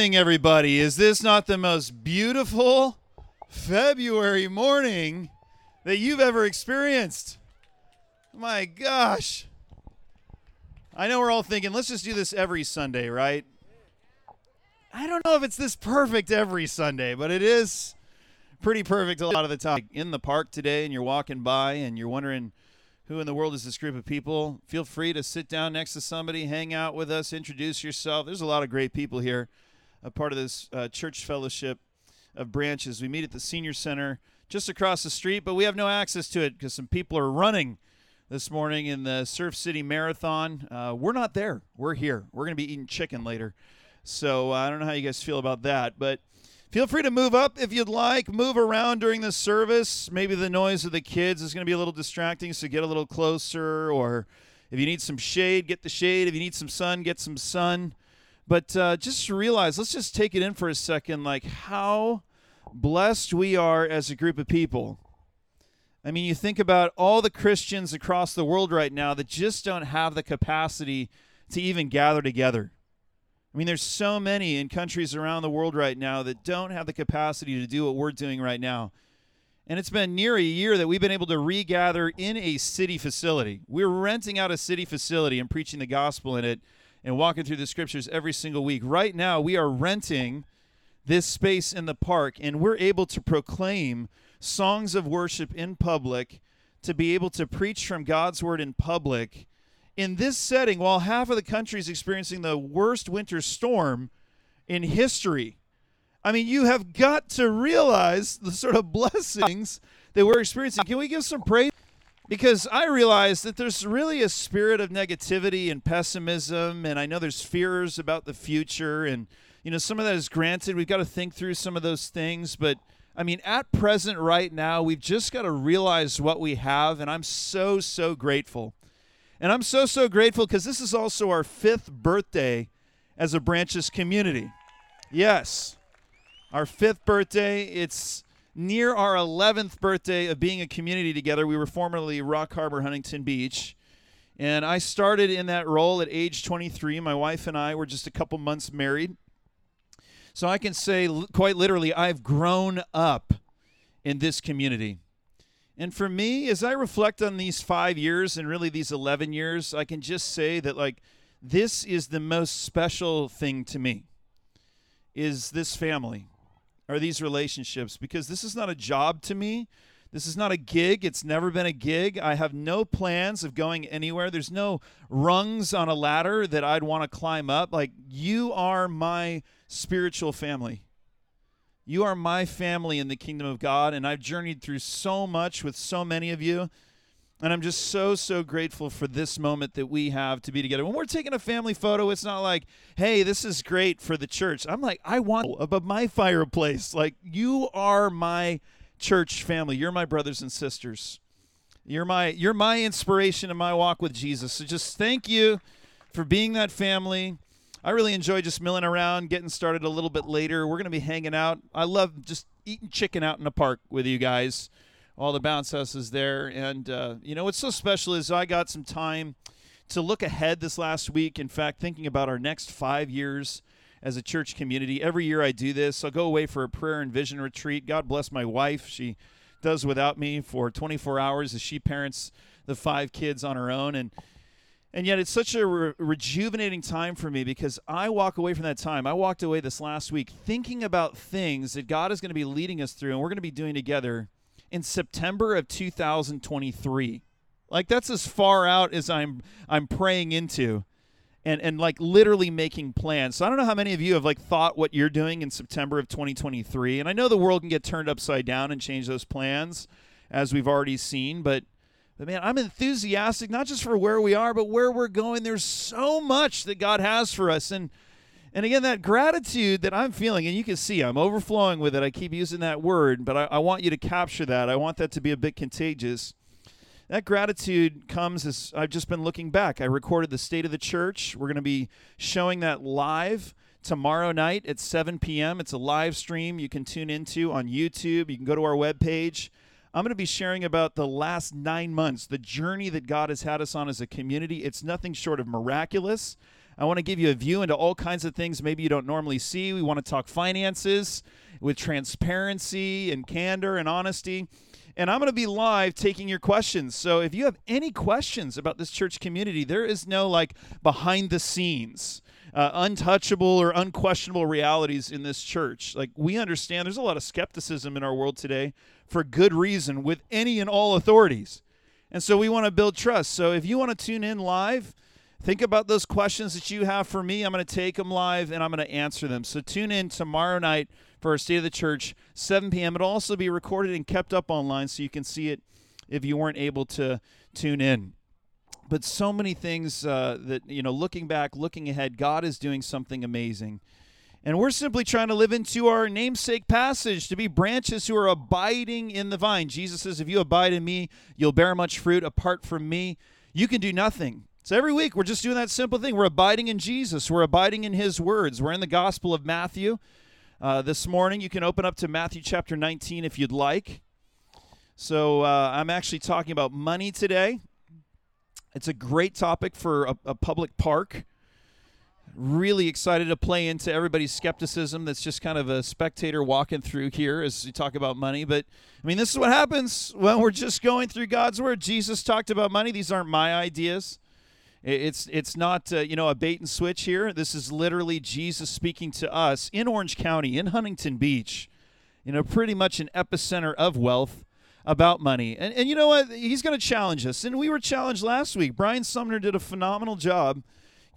Morning, everybody. Is this not the most beautiful February morning that you've ever experienced? My gosh. I know we're all thinking, let's just do this every Sunday, right? I don't know if it's this perfect every Sunday, but it is pretty perfect a lot of the time. In the park today, and you're walking by and you're wondering, who in the world is this group of people? Feel free to sit down next to somebody, hang out with us, introduce yourself. There's a lot of great people here, a part of this uh, church fellowship of branches. We meet at the senior center just across the street, but we have no access to it because some people are running this morning in the Surf City Marathon. Uh, we're not there. We're here. We're going to be eating chicken later. So uh, I don't know how you guys feel about that, but Feel free to move up if you'd like. Move around during the service. Maybe the noise of the kids is going to be a little distracting, so get a little closer. Or if you need some shade, get the shade. If you need some sun, get some sun. But uh, just realize, let's just take it in for a second, like how blessed we are as a group of people. I mean, you think about all the Christians across the world right now that just don't have the capacity to even gather together. I mean, there's so many in countries around the world right now that don't have the capacity to do what we're doing right now. And it's been near a year that we've been able to regather in a city facility. We're renting out a city facility and preaching the gospel in it and walking through the scriptures every single week. Right now, we are renting this space in the park and we're able to proclaim songs of worship in public, to be able to preach from God's word in public in this setting while half of the country is experiencing the worst winter storm in history. I mean, you have got to realize the sort of blessings that we're experiencing. Can we give some praise? Because I realize that there's really a spirit of negativity and pessimism, and I know there's fears about the future, and you know some of that is granted. We've got to think through some of those things, but I mean, at present, right now, we've just got to realize what we have, and I'm so so grateful and I'm so, so grateful because this is also our fifth birthday as a Branches community. Yes, our fifth birthday. It's near our 11th birthday of being a community together. We were formerly Rock Harbor, Huntington Beach. And I started in that role at age 23. My wife and I were just a couple months married. So I can say quite literally, I've grown up in this community. And for me, as I reflect on these five years and really these 11 years, I can just say that, like, this is the most special thing to me is this family or these relationships because this is not a job to me. This is not a gig. It's never been a gig. I have no plans of going anywhere. There's no rungs on a ladder that I'd want to climb up. Like, you are my spiritual family. You are my family in the kingdom of God, and I've journeyed through so much with so many of you. And I'm just so, so grateful for this moment that we have to be together. When we're taking a family photo, it's not like, hey, this is great for the church. I'm like, I want above my fireplace. Like, you are my church family. You're my brothers and sisters. You're my you're my inspiration in my walk with Jesus. So just thank you for being that family. I really enjoy just milling around, getting started a little bit later. We're going to be hanging out. I love just eating chicken out in the park with you guys. All the bounce houses there. And, uh, you know, what's so special is I got some time to look ahead this last week. In fact, thinking about our next five years as a church community. Every year I do this. I'll go away for a prayer and vision retreat. God bless my wife. She does without me for 24 hours as she parents the five kids on her own. And and yet, it's such a re- rejuvenating time for me because I walk away from that time. I walked away this last week thinking about things that God is going to be leading us through and we're going to be doing together in September of 2023. Like that's as far out as I'm I'm praying into and and like literally making plans. So I don't know how many of you have like thought what you're doing in September of 2023. And I know the world can get turned upside down and change those plans as we've already seen, but but man, I'm enthusiastic not just for where we are, but where we're going. There's so much that God has for us. And and again, that gratitude that I'm feeling, and you can see I'm overflowing with it. I keep using that word, but I, I want you to capture that. I want that to be a bit contagious. That gratitude comes as I've just been looking back. I recorded the state of the church. We're going to be showing that live tomorrow night at 7 p.m. It's a live stream you can tune into on YouTube. You can go to our webpage I'm going to be sharing about the last nine months, the journey that God has had us on as a community. It's nothing short of miraculous. I want to give you a view into all kinds of things maybe you don't normally see. We want to talk finances with transparency and candor and honesty. And I'm going to be live taking your questions. So if you have any questions about this church community, there is no like behind the scenes. Uh, untouchable or unquestionable realities in this church. Like, we understand there's a lot of skepticism in our world today for good reason with any and all authorities. And so we want to build trust. So if you want to tune in live, think about those questions that you have for me. I'm going to take them live and I'm going to answer them. So tune in tomorrow night for our State of the Church, 7 p.m. It'll also be recorded and kept up online so you can see it if you weren't able to tune in. But so many things uh, that, you know, looking back, looking ahead, God is doing something amazing. And we're simply trying to live into our namesake passage to be branches who are abiding in the vine. Jesus says, If you abide in me, you'll bear much fruit. Apart from me, you can do nothing. So every week, we're just doing that simple thing. We're abiding in Jesus, we're abiding in his words. We're in the Gospel of Matthew. Uh, this morning, you can open up to Matthew chapter 19 if you'd like. So uh, I'm actually talking about money today. It's a great topic for a, a public park really excited to play into everybody's skepticism that's just kind of a spectator walking through here as you talk about money but i mean this is what happens when we're just going through god's word jesus talked about money these aren't my ideas it's it's not uh, you know a bait and switch here. This is literally jesus speaking to us in orange county in huntington beach you know pretty much an epicenter of wealth about money. And, and you know what? He's going to challenge us. And we were challenged last week. Brian sumner did a phenomenal job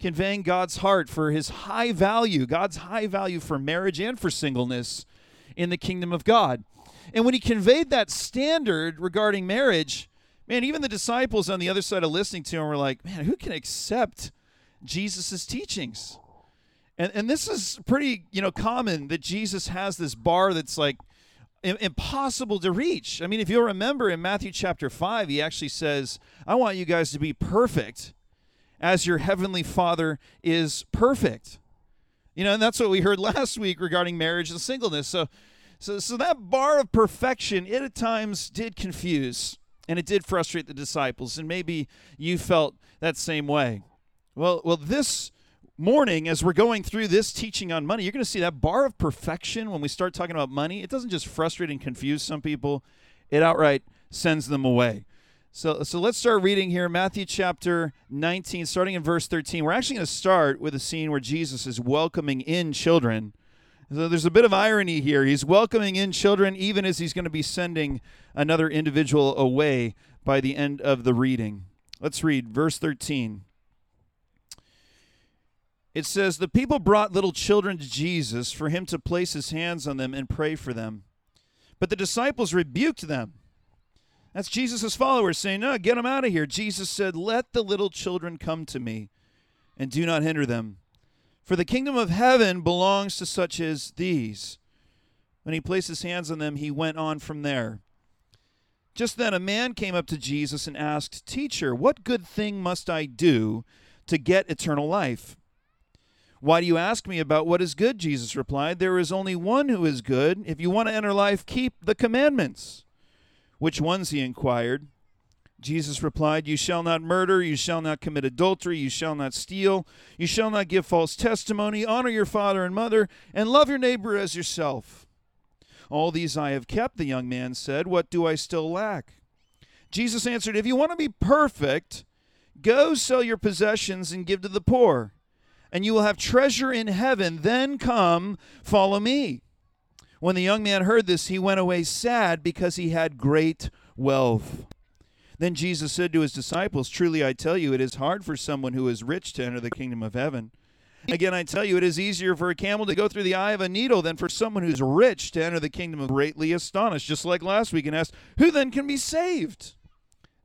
conveying God's heart for his high value, God's high value for marriage and for singleness in the kingdom of God. And when he conveyed that standard regarding marriage, man, even the disciples on the other side of listening to him were like, man, who can accept Jesus' teachings? And, and this is pretty, you know, common that Jesus has this bar that's like impossible to reach. I mean, if you'll remember in Matthew chapter 5, he actually says, I want you guys to be perfect as your heavenly Father is perfect. You know, and that's what we heard last week regarding marriage and singleness. So, so, so that bar of perfection, it at times did confuse and it did frustrate the disciples. And maybe you felt that same way. Well, well, this morning, as we're going through this teaching on money, you're going to see that bar of perfection when we start talking about money. It doesn't just frustrate and confuse some people, it outright sends them away. So, so let's start reading here, Matthew chapter 19, starting in verse 13. We're actually going to start with a scene where Jesus is welcoming in children. So there's a bit of irony here. He's welcoming in children even as he's going to be sending another individual away by the end of the reading. Let's read verse 13. It says, The people brought little children to Jesus for him to place his hands on them and pray for them. But the disciples rebuked them. That's Jesus' followers saying, No, get them out of here. Jesus said, Let the little children come to me and do not hinder them. For the kingdom of heaven belongs to such as these. When he placed his hands on them, he went on from there. Just then a man came up to Jesus and asked, Teacher, what good thing must I do to get eternal life? Why do you ask me about what is good? Jesus replied, There is only one who is good. If you want to enter life, keep the commandments. Which ones? he inquired. Jesus replied, You shall not murder, you shall not commit adultery, you shall not steal, you shall not give false testimony, honor your father and mother, and love your neighbor as yourself. All these I have kept, the young man said. What do I still lack? Jesus answered, If you want to be perfect, go sell your possessions and give to the poor, and you will have treasure in heaven. Then come, follow me. When the young man heard this, he went away sad because he had great wealth. Then Jesus said to his disciples, Truly I tell you, it is hard for someone who is rich to enter the kingdom of heaven. Again, I tell you, it is easier for a camel to go through the eye of a needle than for someone who's rich to enter the kingdom of greatly astonished, just like last week, and asked, Who then can be saved?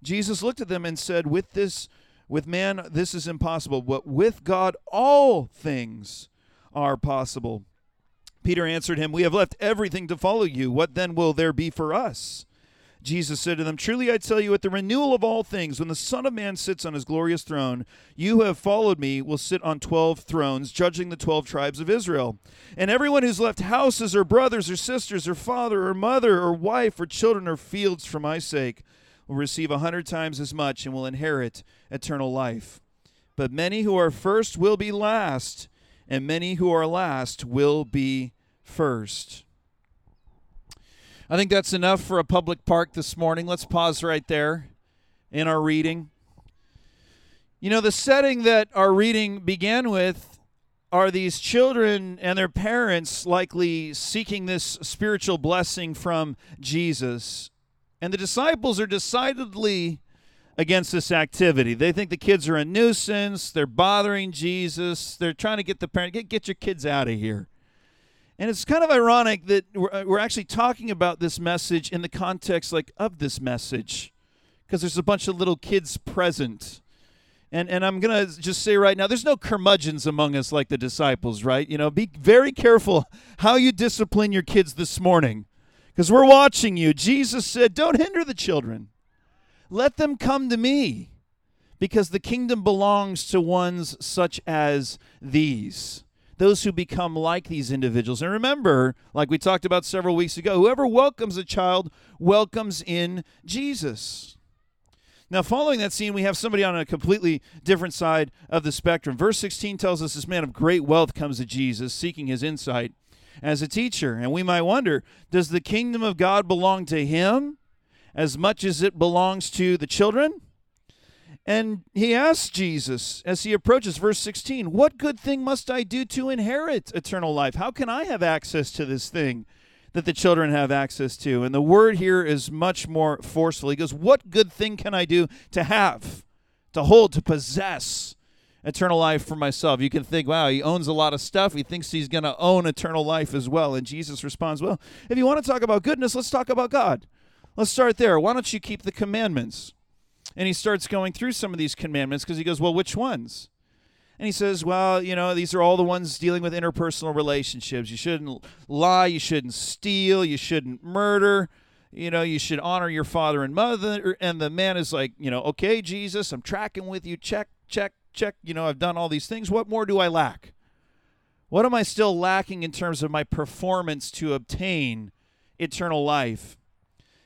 Jesus looked at them and said, With this, with man, this is impossible, but with God, all things are possible. Peter answered him, We have left everything to follow you. What then will there be for us? Jesus said to them, Truly I tell you, at the renewal of all things, when the Son of Man sits on his glorious throne, you who have followed me will sit on twelve thrones, judging the twelve tribes of Israel. And everyone who's left houses, or brothers, or sisters, or father, or mother, or wife, or children, or fields for my sake will receive a hundred times as much and will inherit eternal life. but many who are first will be last, and many who are last will be first. I think that's enough for a public park this morning. Let's pause right there in our reading. You know, the setting that our reading began with are these children and their parents likely seeking this spiritual blessing from Jesus. And the disciples are decidedly against this activity. They think the kids are a nuisance, they're bothering Jesus, they're trying to get the parent get get your kids out of here. And it's kind of ironic that we're, uh, we're actually talking about this message in the context like of this message because there's a bunch of little kids present. And and I'm going to just say right now there's no curmudgeons among us like the disciples, right? You know, be very careful how you discipline your kids this morning because we're watching you. Jesus said, "Don't hinder the children." Let them come to me, because the kingdom belongs to ones such as these. Those who become like these individuals. And remember, like we talked about several weeks ago, whoever welcomes a child welcomes in Jesus. Now, following that scene, we have somebody on a completely different side of the spectrum. Verse 16 tells us this man of great wealth comes to Jesus, seeking his insight as a teacher. And we might wonder does the kingdom of God belong to him? as much as it belongs to the children? And he asks Jesus as he approaches verse 16, What good thing must I do to inherit eternal life? How can I have access to this thing that the children have access to? And the word here is much more forceful. He goes, What good thing can I do to have, to hold, to possess eternal life for myself? You can think, wow, he owns a lot of stuff. He thinks he's going to own eternal life as well. And Jesus responds, Well, if you want to talk about goodness, let's talk about God. Let's start there. Why don't you keep the commandments? And he starts going through some of these commandments because he goes, Well, which ones? And he says, Well, you know, these are all the ones dealing with interpersonal relationships. You shouldn't lie, you shouldn't steal, you shouldn't murder, you know, you should honor your father and mother. And the man is like, You know, okay, Jesus, I'm tracking with you. Check, check, check. You know, I've done all these things. What more do I lack? What am I still lacking in terms of my performance to obtain eternal life?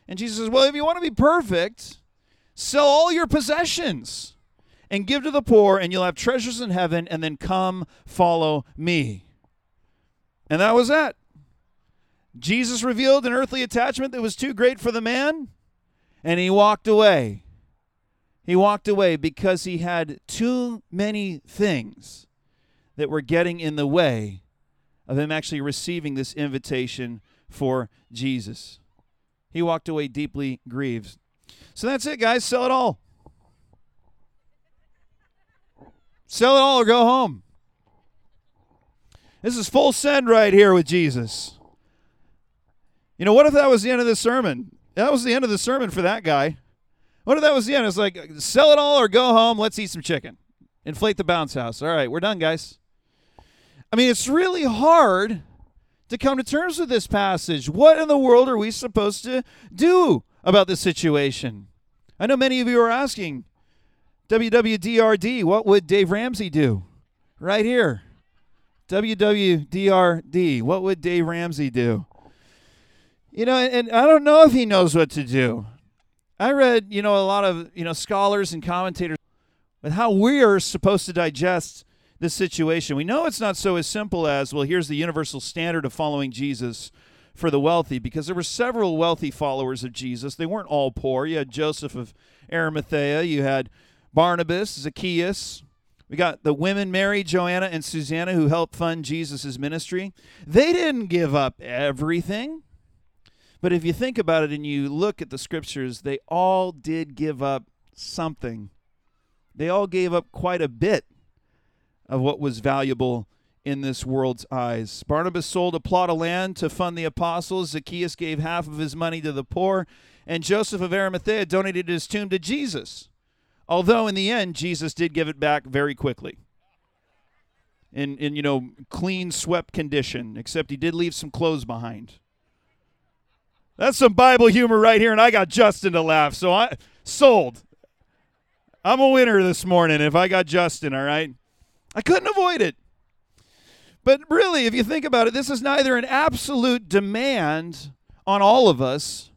And Jesus says, Well, if you want to be perfect, sell all your possessions and give to the poor, and you'll have treasures in heaven, and then come follow me. And that was that. Jesus revealed an earthly attachment that was too great for the man, and he walked away. He walked away because he had too many things that were getting in the way of him actually receiving this invitation for Jesus. He walked away deeply grieved. So that's it, guys. Sell it all. Sell it all or go home. This is full send right here with Jesus. You know, what if that was the end of the sermon? That was the end of the sermon for that guy. What if that was the end? It's like, sell it all or go home. Let's eat some chicken. Inflate the bounce house. All right, we're done, guys. I mean, it's really hard to come to terms with this passage. What in the world are we supposed to do about this situation? I know many of you are asking, WWDRD, what would Dave Ramsey do? Right here. WWDRD, what would Dave Ramsey do? You know, and, I don't know if he knows what to do. I read, you know, a lot of, you know, scholars and commentators with how we are supposed to digest this situation. We know it's not so as simple as, well, here's the universal standard of following Jesus for the wealthy, because there were several wealthy followers of Jesus. They weren't all poor. You had Joseph of Arimathea, you had Barnabas, Zacchaeus. We got the women Mary, Joanna, and Susanna who helped fund Jesus' ministry. They didn't give up everything. But if you think about it and you look at the scriptures, they all did give up something. They all gave up quite a bit of what was valuable in this world's eyes. Barnabas sold a plot of land to fund the apostles, Zacchaeus gave half of his money to the poor, and Joseph of Arimathea donated his tomb to Jesus. Although in the end, Jesus did give it back very quickly. In, in you know clean swept condition except he did leave some clothes behind that's some bible humor right here and i got justin to laugh so i sold i'm a winner this morning if i got justin all right I couldn't avoid it. But really, if you think about it, this is neither an absolute demand on all of us,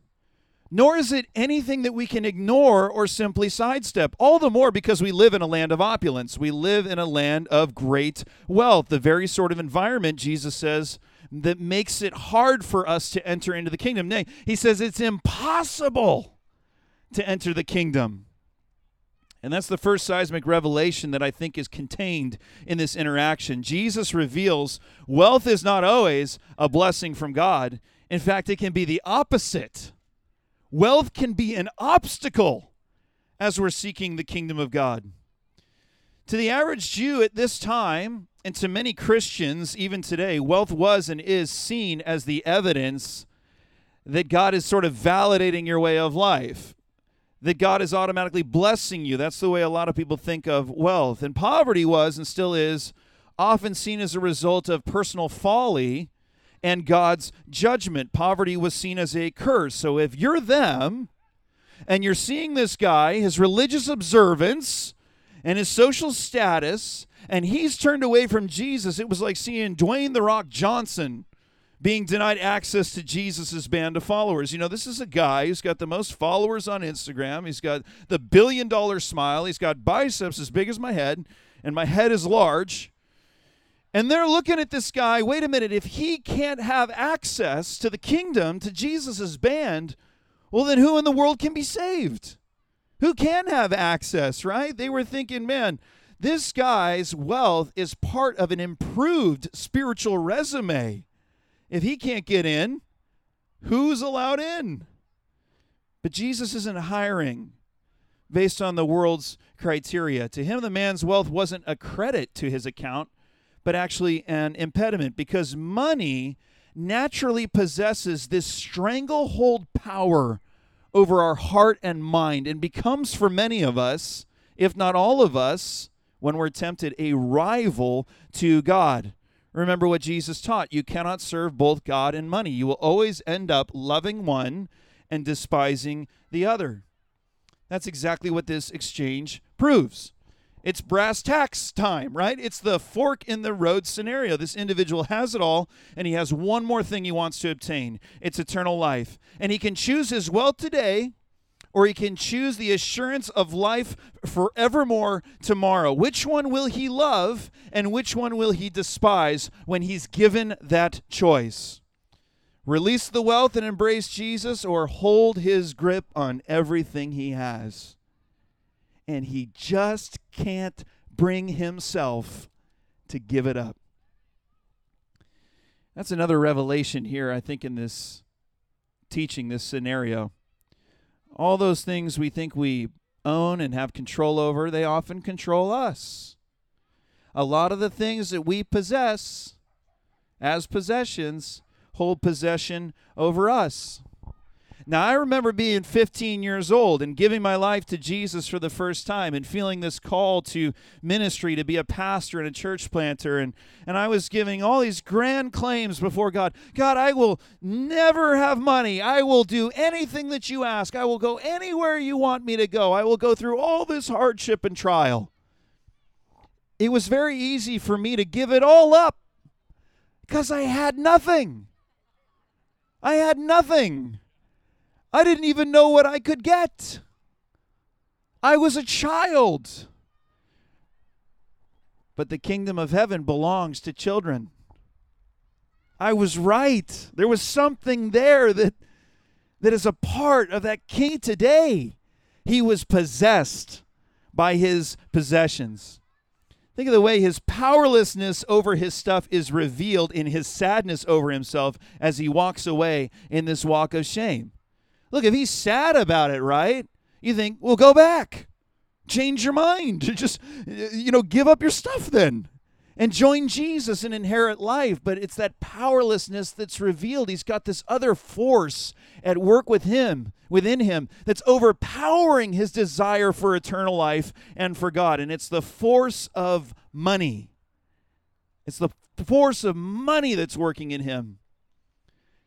nor is it anything that we can ignore or simply sidestep. All the more because we live in a land of opulence. We live in a land of great wealth, the very sort of environment Jesus says that makes it hard for us to enter into the kingdom. Nay, he says it's impossible to enter the kingdom. And that's the first seismic revelation that I think is contained in this interaction. Jesus reveals wealth is not always a blessing from God. In fact, it can be the opposite. Wealth can be an obstacle as we're seeking the kingdom of God. To the average Jew at this time, and to many Christians even today, wealth was and is seen as the evidence that God is sort of validating your way of life, that God is automatically blessing you. That's the way a lot of people think of wealth. And poverty was and still is often seen as a result of personal folly and God's judgment. Poverty was seen as a curse. So if you're them and you're seeing this guy, his religious observance and his social status, and he's turned away from Jesus, it was like seeing Dwayne The Rock Johnson being denied access to Jesus' band of followers. You know, this is a guy who's got the most followers on Instagram. He's got the billion dollar smile. He's got biceps as big as my head, and my head is large. And they're looking at this guy, wait a minute, if he can't have access to the kingdom, to Jesus' band, well, then who in the world can be saved? Who can have access, right? They were thinking, man, this guy's wealth is part of an improved spiritual resume. If he can't get in, who's allowed in? But Jesus isn't hiring based on the world's criteria. To him, the man's wealth wasn't a credit to his account, but actually an impediment because money naturally possesses this stranglehold power over our heart and mind and becomes for many of us, if not all of us, when we're tempted, a rival to God. Remember what Jesus taught you cannot serve both God and money. You will always end up loving one and despising the other. That's exactly what this exchange proves. It's brass tacks time, right? It's the fork in the road scenario. This individual has it all, and he has one more thing he wants to obtain it's eternal life. And he can choose his wealth today, or he can choose the assurance of life forevermore tomorrow. Which one will he love, and which one will he despise when he's given that choice? Release the wealth and embrace Jesus, or hold his grip on everything he has and he just can't bring himself to give it up. That's another revelation here, I think, in this teaching, this scenario. All those things we think we own and have control over, they often control us. A lot of the things that we possess as possessions hold possession over us. Now, I remember being 15 years old and giving my life to Jesus for the first time and feeling this call to ministry to be a pastor and a church planter. And, and I was giving all these grand claims before God God, I will never have money. I will do anything that you ask. I will go anywhere you want me to go. I will go through all this hardship and trial. It was very easy for me to give it all up because I had nothing. I had nothing. I didn't even know what I could get. I was a child. But the kingdom of heaven belongs to children. I was right. There was something there that that is a part of that king today. He was possessed by his possessions. Think of the way his powerlessness over his stuff is revealed in his sadness over himself as he walks away in this walk of shame. Look, if he's sad about it, right? You think, well, go back. Change your mind. Just, you know, give up your stuff then and join Jesus and inherit life. But it's that powerlessness that's revealed. He's got this other force at work with him, within him, that's overpowering his desire for eternal life and for God. And it's the force of money. It's the force of money that's working in him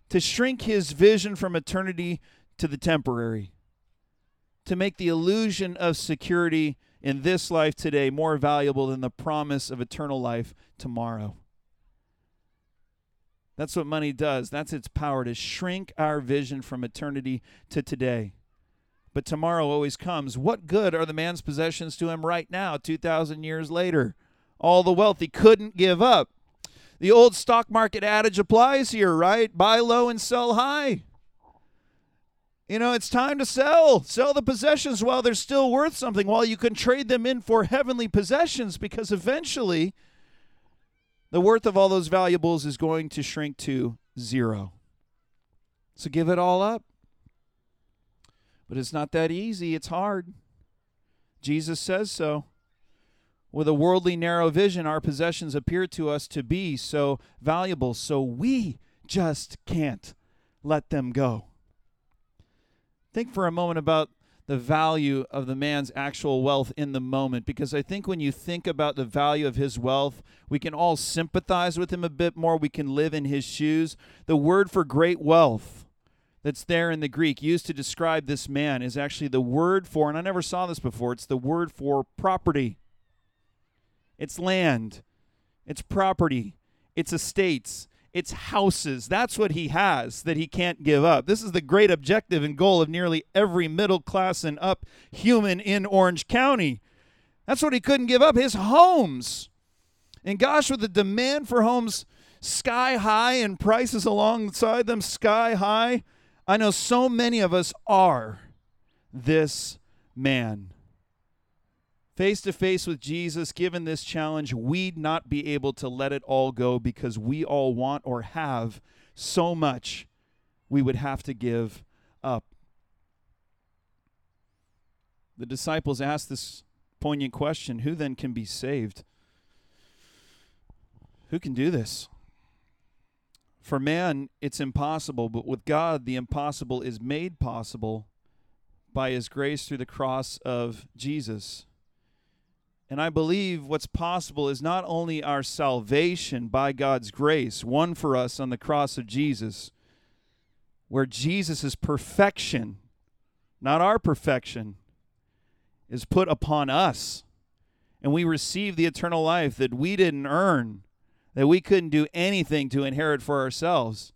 to shrink his vision from eternity to the temporary, to make the illusion of security in this life today more valuable than the promise of eternal life tomorrow. That's what money does. That's its power to shrink our vision from eternity to today. But tomorrow always comes. What good are the man's possessions to him right now, 2,000 years later? All the wealth he couldn't give up. The old stock market adage applies here, right? Buy low and sell high. You know, it's time to sell. Sell the possessions while they're still worth something, while you can trade them in for heavenly possessions, because eventually the worth of all those valuables is going to shrink to zero. So give it all up. But it's not that easy, it's hard. Jesus says so. With a worldly narrow vision, our possessions appear to us to be so valuable, so we just can't let them go. Think for a moment about the value of the man's actual wealth in the moment because I think when you think about the value of his wealth, we can all sympathize with him a bit more. We can live in his shoes. The word for great wealth that's there in the Greek used to describe this man is actually the word for, and I never saw this before, it's the word for property. It's land, it's property, it's estates, it's houses. That's what he has that he can't give up. This is the great objective and goal of nearly every middle class and up human in Orange County. That's what he couldn't give up his homes. And gosh, with the demand for homes sky high and prices alongside them sky high, I know so many of us are this man face to face with Jesus, given this challenge, we'd not be able to let it all go because we all want or have so much we would have to give up. The disciples asked this poignant question Who then can be saved? Who can do this? For man, it's impossible, but with God, the impossible is made possible by his grace through the cross of Jesus. And I believe what's possible is not only our salvation by God's grace, won for us on the cross of Jesus, where Jesus' perfection, not our perfection, is put upon us. And we receive the eternal life that we didn't earn, that we couldn't do anything to inherit for ourselves.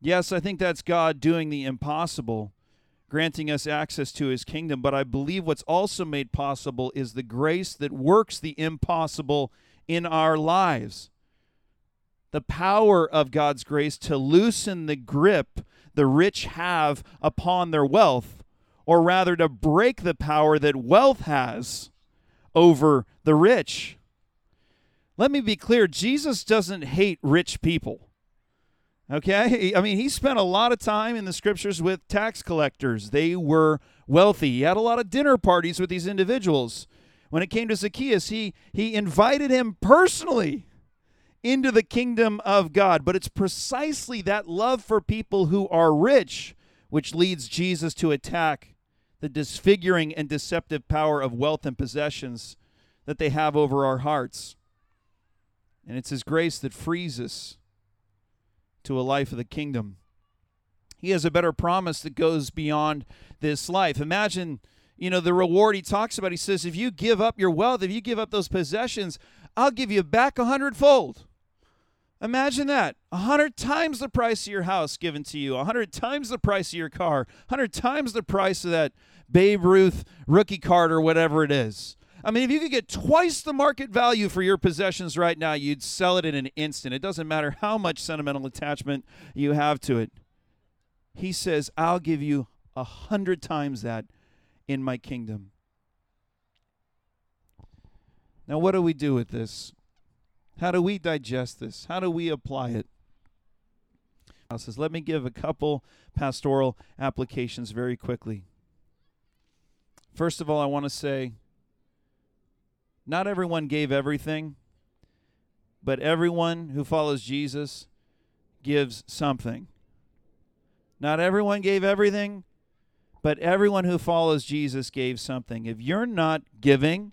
Yes, I think that's God doing the impossible granting us access to his kingdom. But I believe what's also made possible is the grace that works the impossible in our lives. The power of God's grace to loosen the grip the rich have upon their wealth, or rather to break the power that wealth has over the rich. Let me be clear Jesus doesn't hate rich people. Okay? I mean, he spent a lot of time in the scriptures with tax collectors. They were wealthy. He had a lot of dinner parties with these individuals. When it came to Zacchaeus, he, he invited him personally into the kingdom of God. But it's precisely that love for people who are rich which leads Jesus to attack the disfiguring and deceptive power of wealth and possessions that they have over our hearts. And it's His grace that frees us to a life of the kingdom. He has a better promise that goes beyond this life. Imagine, you know, the reward he talks about. He says, if you give up your wealth, if you give up those possessions, I'll give you back a hundredfold. Imagine that. A hundred times the price of your house given to you, a hundred times the price of your car, a hundred times the price of that Babe Ruth rookie card or whatever it is. I mean, if you could get twice the market value for your possessions right now, you'd sell it in an instant. It doesn't matter how much sentimental attachment you have to it. He says, I'll give you a hundred times that in my kingdom. Now, what do we do with this? How do we digest this? How do we apply it? I says, let me give a couple pastoral applications very quickly. First of all, I want to say not everyone gave everything, but everyone who follows Jesus gives something. Not everyone gave everything, but everyone who follows Jesus gave something. If you're not giving,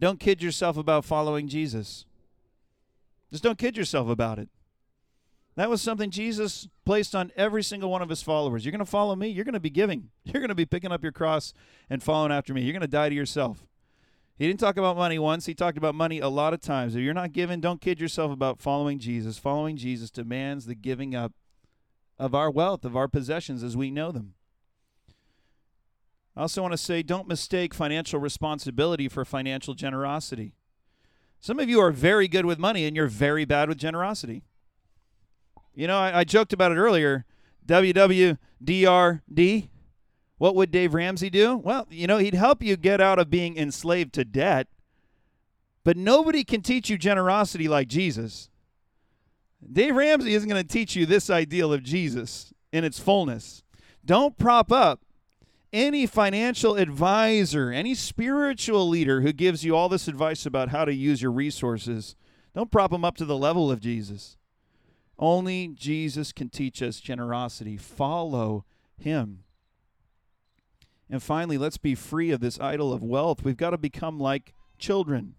don't kid yourself about following Jesus. Just don't kid yourself about it. That was something Jesus placed on every single one of his followers. You're going to follow me, you're going to be giving. You're going to be picking up your cross and following after me. You're going to die to yourself. He didn't talk about money once, he talked about money a lot of times. If you're not giving, don't kid yourself about following Jesus. Following Jesus demands the giving up of our wealth, of our possessions as we know them. I also want to say don't mistake financial responsibility for financial generosity. Some of you are very good with money and you're very bad with generosity. You know, I, I joked about it earlier. WWDRD. What would Dave Ramsey do? Well, you know, he'd help you get out of being enslaved to debt, but nobody can teach you generosity like Jesus. Dave Ramsey isn't going to teach you this ideal of Jesus in its fullness. Don't prop up any financial advisor, any spiritual leader who gives you all this advice about how to use your resources. Don't prop them up to the level of Jesus. Only Jesus can teach us generosity. Follow him. And finally, let's be free of this idol of wealth. We've got to become like children.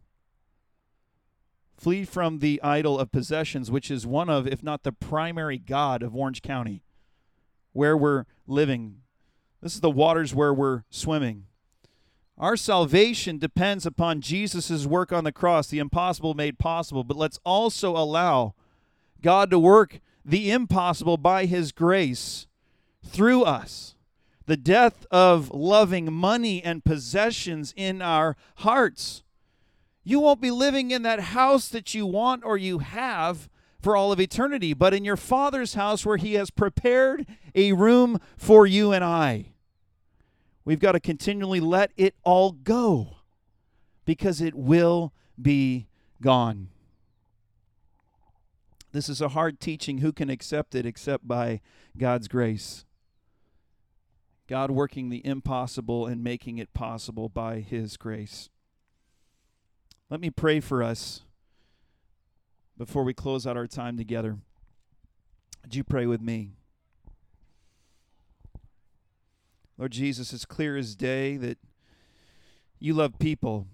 Flee from the idol of possessions, which is one of, if not the primary God of Orange County, where we're living. This is the waters where we're swimming. Our salvation depends upon Jesus' work on the cross, the impossible made possible. But let's also allow God to work the impossible by His grace through us the death of loving money and possessions in our hearts. You won't be living in that house that you want or you have for all of eternity, but in your Father's house where He has prepared a room for you and I. We've got to continually let it all go because it will be gone. This is a hard teaching. Who can accept it except by God's grace? God working the impossible and making it possible by His grace. Let me pray for us before we close out our time together. Would you pray with me? Lord Jesus, it's clear as day that you love people.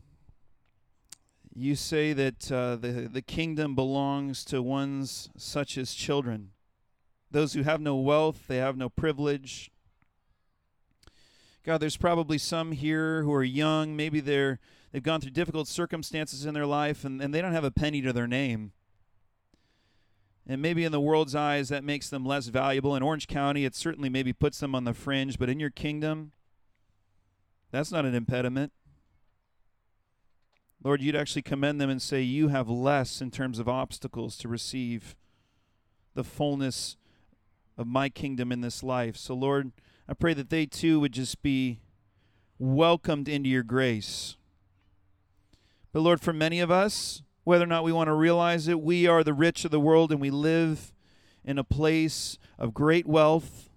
You say that uh, the, the kingdom belongs to ones such as children. Those who have no wealth, they have no privilege, God, there's probably some here who are young. Maybe they're they've gone through difficult circumstances in their life and, and they don't have a penny to their name. And maybe in the world's eyes that makes them less valuable. In Orange County, it certainly maybe puts them on the fringe, but in your kingdom, that's not an impediment. Lord, you'd actually commend them and say, You have less in terms of obstacles to receive the fullness of my kingdom in this life. So, Lord, I pray that they too would just be welcomed into your grace. But Lord, for many of us, whether or not we want to realize it, we are the rich of the world and we live in a place of great wealth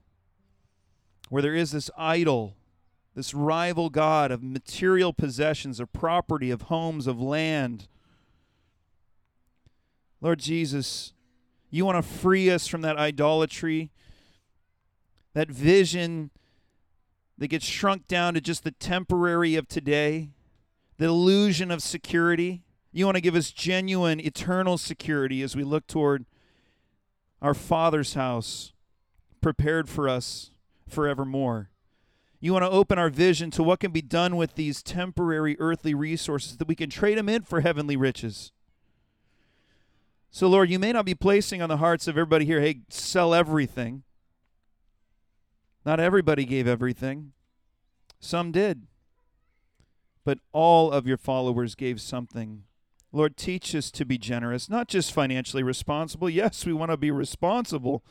where there is this idol, this rival God of material possessions, of property, of homes, of land. Lord Jesus, you want to free us from that idolatry that vision that gets shrunk down to just the temporary of today, the illusion of security. You want to give us genuine, eternal security as we look toward our Father's house prepared for us forevermore. You want to open our vision to what can be done with these temporary earthly resources that we can trade them in for heavenly riches. So, Lord, you may not be placing on the hearts of everybody here, hey, sell everything. Not everybody gave everything, some did. But all of your followers gave something. Lord, teach us to be generous, not just financially responsible. Yes, we want to be responsible,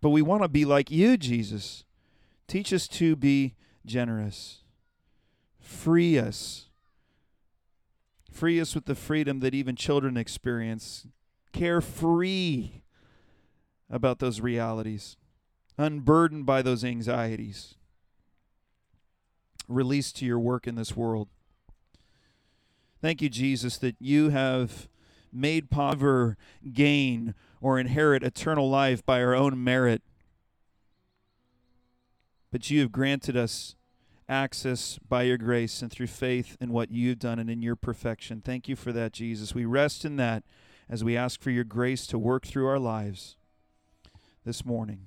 but we want to be like you, Jesus. Teach us to be generous. Free us. Free us with the freedom that even children experience. Carefree about those realities unburdened by those anxieties, released to your work in this world. Thank you, Jesus, that you have made power gain or inherit eternal life by our own merit. But you have granted us access by your grace and through faith in what you've done and in your perfection. Thank you for that, Jesus. We rest in that as we ask for your grace to work through our lives this morning.